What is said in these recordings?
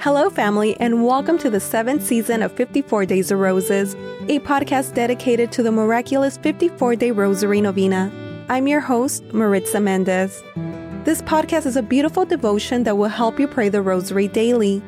Hello, family, and welcome to the seventh season of 54 Days of Roses, a podcast dedicated to the miraculous 54 day Rosary Novena. I'm your host, Maritza Mendez. This podcast is a beautiful devotion that will help you pray the Rosary daily.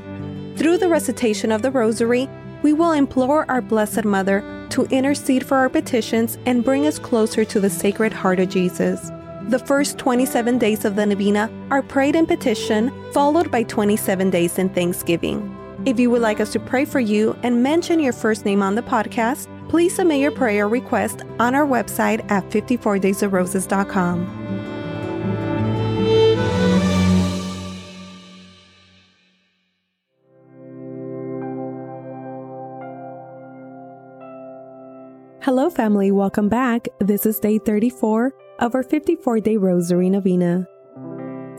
Through the recitation of the Rosary, we will implore our Blessed Mother to intercede for our petitions and bring us closer to the Sacred Heart of Jesus. The first 27 days of the Novena are prayed in petition, followed by 27 days in thanksgiving. If you would like us to pray for you and mention your first name on the podcast, please submit your prayer request on our website at 54daysofroses.com. Hello, family. Welcome back. This is day 34 of our 54 day Rosary Novena.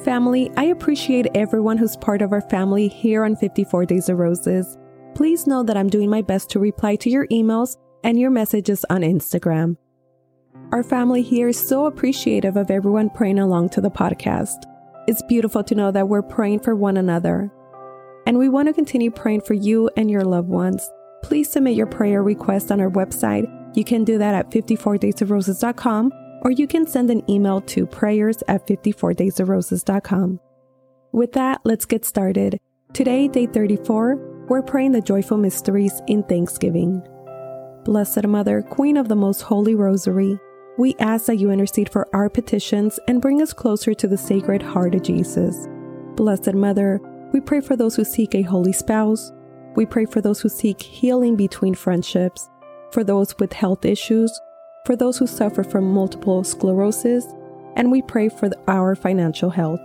Family, I appreciate everyone who's part of our family here on 54 Days of Roses. Please know that I'm doing my best to reply to your emails and your messages on Instagram. Our family here is so appreciative of everyone praying along to the podcast. It's beautiful to know that we're praying for one another. And we want to continue praying for you and your loved ones. Please submit your prayer request on our website you can do that at 54daysofroses.com or you can send an email to prayers at 54daysofroses.com. With that, let's get started. Today, day 34, we're praying the joyful mysteries in Thanksgiving. Blessed Mother, Queen of the Most Holy Rosary, we ask that you intercede for our petitions and bring us closer to the Sacred Heart of Jesus. Blessed Mother, we pray for those who seek a holy spouse. We pray for those who seek healing between friendships for those with health issues, for those who suffer from multiple sclerosis, and we pray for our financial health.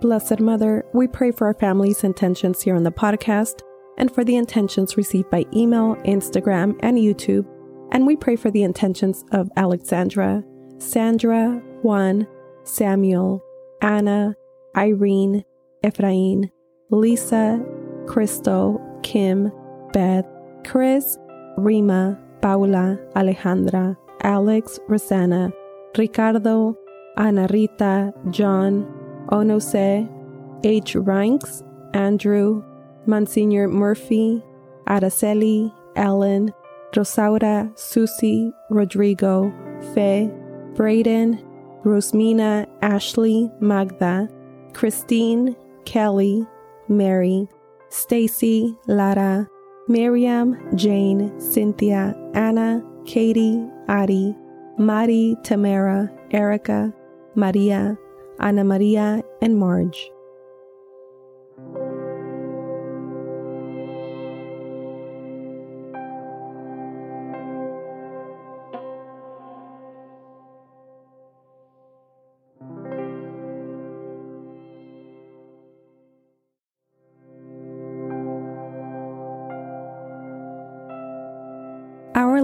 Blessed Mother, we pray for our family's intentions here on the podcast and for the intentions received by email, Instagram, and YouTube. And we pray for the intentions of Alexandra, Sandra, Juan, Samuel, Anna, Irene, Efrain, Lisa, Crystal, Kim, Beth, Chris, Rima, Paula, Alejandra, Alex, Rosanna, Ricardo, Ana Rita, John, Onose, H. Ranks, Andrew, Monsignor Murphy, Araceli, Ellen, Rosaura, Susie, Rodrigo, Fe, Braden, Rosmina, Ashley, Magda, Christine, Kelly, Mary, Stacy, Lara, Miriam, Jane, Cynthia, Anna, Katie, Ari, Mari, Tamara, Erica, Maria, Ana Maria, and Marge.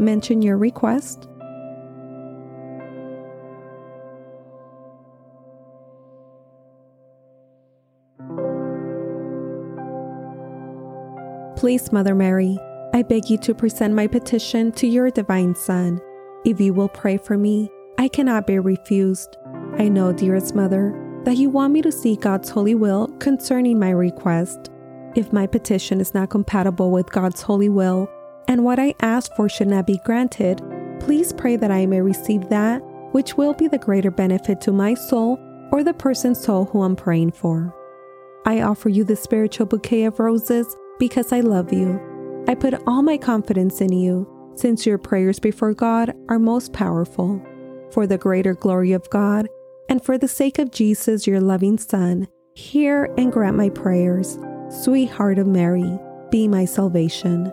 Mention your request. Please, Mother Mary, I beg you to present my petition to your divine Son. If you will pray for me, I cannot be refused. I know, dearest Mother, that you want me to see God's holy will concerning my request. If my petition is not compatible with God's holy will, and what I ask for should not be granted, please pray that I may receive that which will be the greater benefit to my soul or the person's soul who I'm praying for. I offer you the spiritual bouquet of roses because I love you. I put all my confidence in you, since your prayers before God are most powerful. For the greater glory of God, and for the sake of Jesus, your loving Son, hear and grant my prayers Sweetheart of Mary, be my salvation.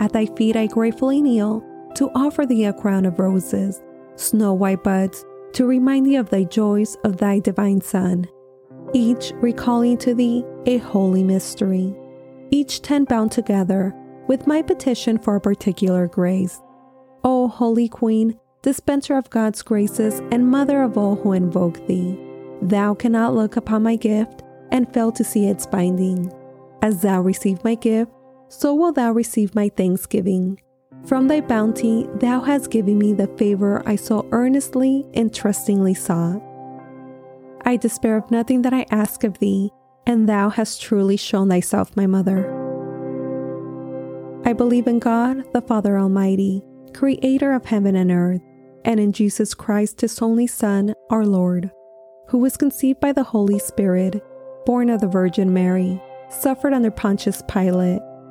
At thy feet I gratefully kneel to offer thee a crown of roses, snow white buds, to remind thee of thy joys of thy divine Son each recalling to thee a holy mystery, each ten bound together with my petition for a particular grace. O Holy Queen, dispenser of God's graces and mother of all who invoke thee, thou cannot look upon my gift and fail to see its binding. As thou receive my gift, so will thou receive my thanksgiving. From thy bounty, thou hast given me the favor I so earnestly and trustingly sought. I despair of nothing that I ask of thee, and thou hast truly shown thyself my mother. I believe in God, the Father Almighty, creator of heaven and earth, and in Jesus Christ, his only Son, our Lord, who was conceived by the Holy Spirit, born of the Virgin Mary, suffered under Pontius Pilate,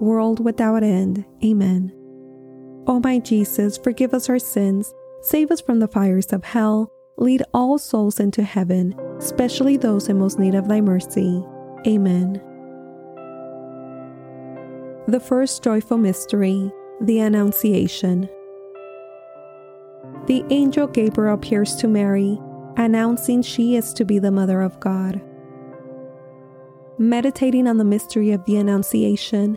world without end. Amen. O my Jesus, forgive us our sins, save us from the fires of hell Lead all souls into heaven, especially those in most need of thy mercy. Amen. The first joyful mystery, the Annunciation. The angel Gabriel appears to Mary, announcing she is to be the Mother of God. Meditating on the mystery of the Annunciation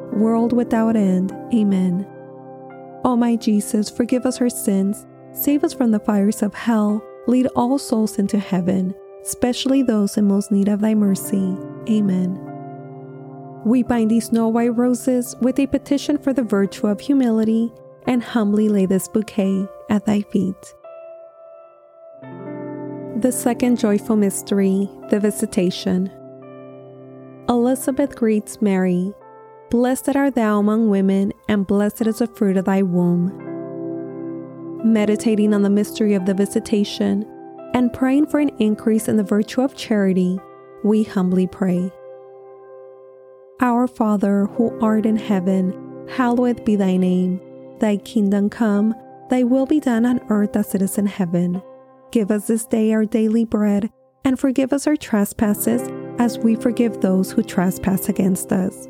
world without end. Amen. O my Jesus, forgive us our sins, save us from the fires of hell, lead all souls into heaven, especially those in most need of thy mercy. Amen. We bind these snow white roses with a petition for the virtue of humility and humbly lay this bouquet at thy feet. The second joyful mystery, the Visitation. Elizabeth greets Mary. Blessed art thou among women, and blessed is the fruit of thy womb. Meditating on the mystery of the Visitation and praying for an increase in the virtue of charity, we humbly pray. Our Father, who art in heaven, hallowed be thy name. Thy kingdom come, thy will be done on earth as it is in heaven. Give us this day our daily bread, and forgive us our trespasses as we forgive those who trespass against us.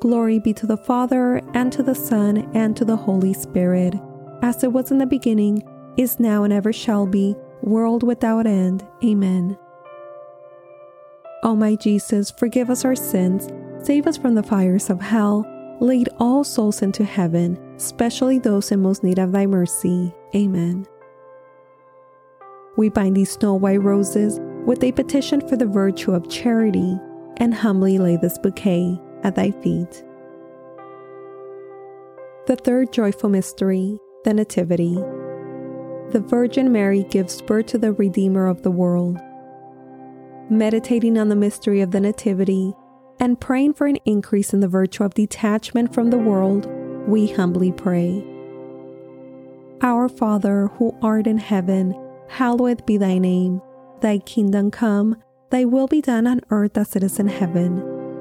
Glory be to the Father, and to the Son, and to the Holy Spirit, as it was in the beginning, is now, and ever shall be, world without end. Amen. O my Jesus, forgive us our sins, save us from the fires of hell, lead all souls into heaven, especially those in most need of thy mercy. Amen. We bind these snow white roses with a petition for the virtue of charity and humbly lay this bouquet at thy feet. The third joyful mystery, the Nativity. The Virgin Mary gives birth to the Redeemer of the world. Meditating on the mystery of the Nativity and praying for an increase in the virtue of detachment from the world, we humbly pray. Our Father, who art in heaven, hallowed be thy name. Thy kingdom come, thy will be done on earth as it is in heaven.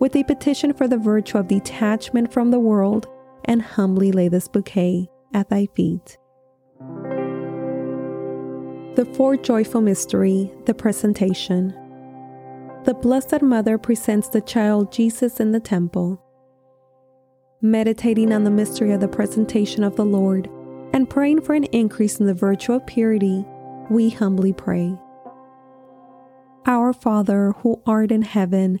with a petition for the virtue of detachment from the world and humbly lay this bouquet at thy feet. The fourth joyful mystery, the presentation. The Blessed Mother presents the child Jesus in the temple. Meditating on the mystery of the presentation of the Lord and praying for an increase in the virtue of purity, we humbly pray. Our Father, who art in heaven,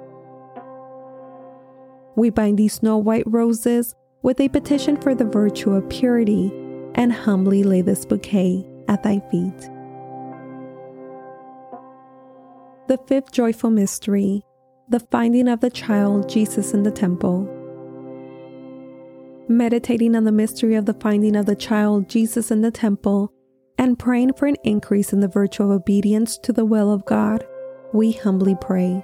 We bind these snow white roses with a petition for the virtue of purity and humbly lay this bouquet at thy feet. The fifth joyful mystery, the finding of the child Jesus in the temple. Meditating on the mystery of the finding of the child Jesus in the temple and praying for an increase in the virtue of obedience to the will of God, we humbly pray.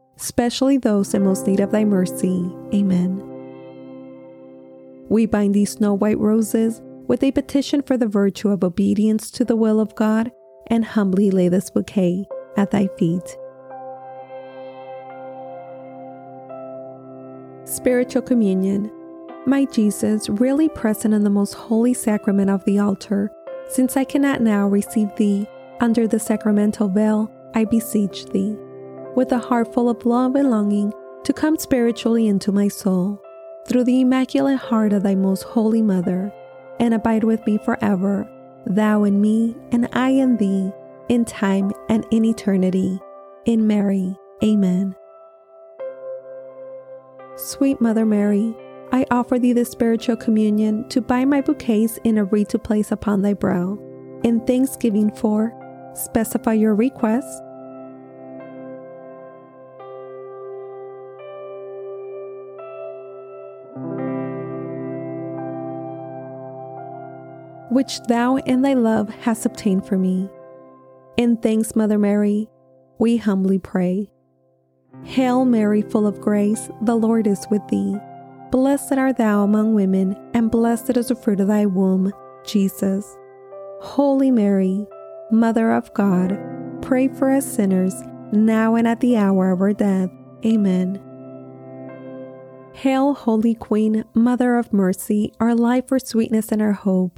especially those in most need of thy mercy. Amen. We bind these snow white roses with a petition for the virtue of obedience to the will of God and humbly lay this bouquet at thy feet. Spiritual Communion my Jesus, really present in the most holy sacrament of the altar, since I cannot now receive thee under the sacramental veil, I beseech thee, with a heart full of love and longing, to come spiritually into my soul, through the immaculate heart of thy most holy mother, and abide with me forever, thou in me, and I in thee, in time and in eternity. In Mary. Amen. Sweet Mother Mary, I offer thee the spiritual communion to bind my bouquets in a wreath to place upon thy brow. In thanksgiving for, specify your request. Which thou in thy love hast obtained for me. In thanks, Mother Mary, we humbly pray. Hail Mary, full of grace, the Lord is with thee. Blessed art thou among women, and blessed is the fruit of thy womb, Jesus. Holy Mary, Mother of God, pray for us sinners, now and at the hour of our death. Amen. Hail, Holy Queen, Mother of Mercy, our life, our sweetness, and our hope.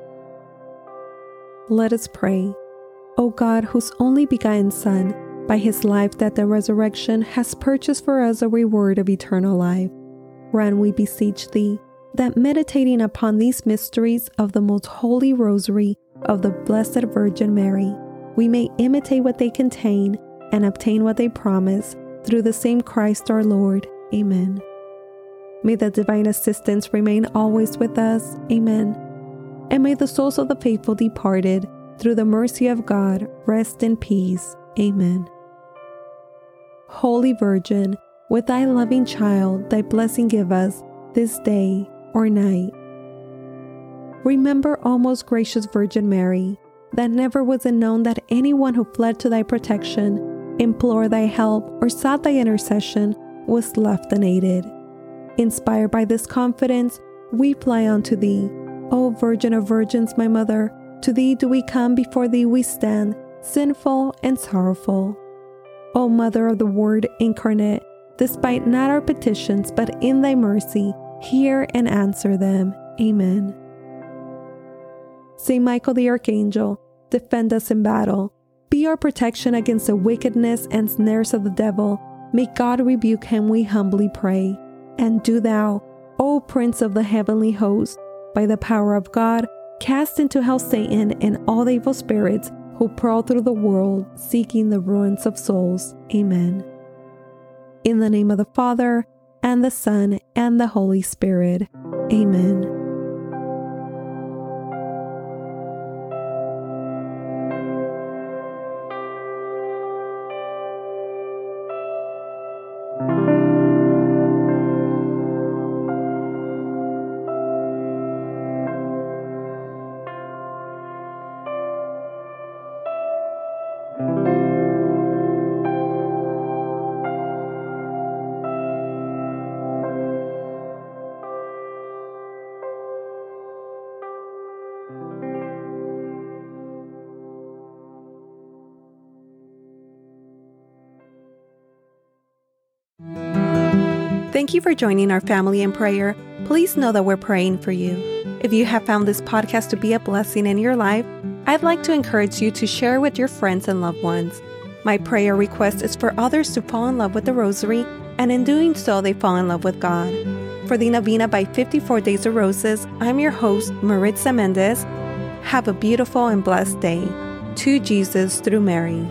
Let us pray. O God, whose only begotten Son, by his life, that the resurrection, has purchased for us a reward of eternal life, grant, we beseech thee, that meditating upon these mysteries of the most holy rosary of the Blessed Virgin Mary, we may imitate what they contain and obtain what they promise through the same Christ our Lord. Amen. May the divine assistance remain always with us. Amen. And may the souls of the faithful departed, through the mercy of God, rest in peace. Amen. Holy Virgin, with thy loving child, thy blessing give us this day or night. Remember, O most gracious Virgin Mary, that never was it known that anyone who fled to thy protection, implored thy help, or sought thy intercession was left unaided. Inspired by this confidence, we fly unto thee. O Virgin of Virgins, my Mother, to thee do we come, before thee we stand, sinful and sorrowful. O Mother of the Word incarnate, despite not our petitions, but in thy mercy, hear and answer them. Amen. Saint Michael the Archangel, defend us in battle. Be our protection against the wickedness and snares of the devil. May God rebuke him, we humbly pray. And do thou, O Prince of the heavenly host, by the power of God, cast into hell Satan and all the evil spirits who prowl through the world seeking the ruins of souls. Amen. In the name of the Father, and the Son, and the Holy Spirit. Amen. Thank you for joining our family in prayer. Please know that we're praying for you. If you have found this podcast to be a blessing in your life, I'd like to encourage you to share with your friends and loved ones. My prayer request is for others to fall in love with the Rosary, and in doing so, they fall in love with God. For the Novena by 54 Days of Roses, I'm your host, Maritza Mendez. Have a beautiful and blessed day. To Jesus through Mary.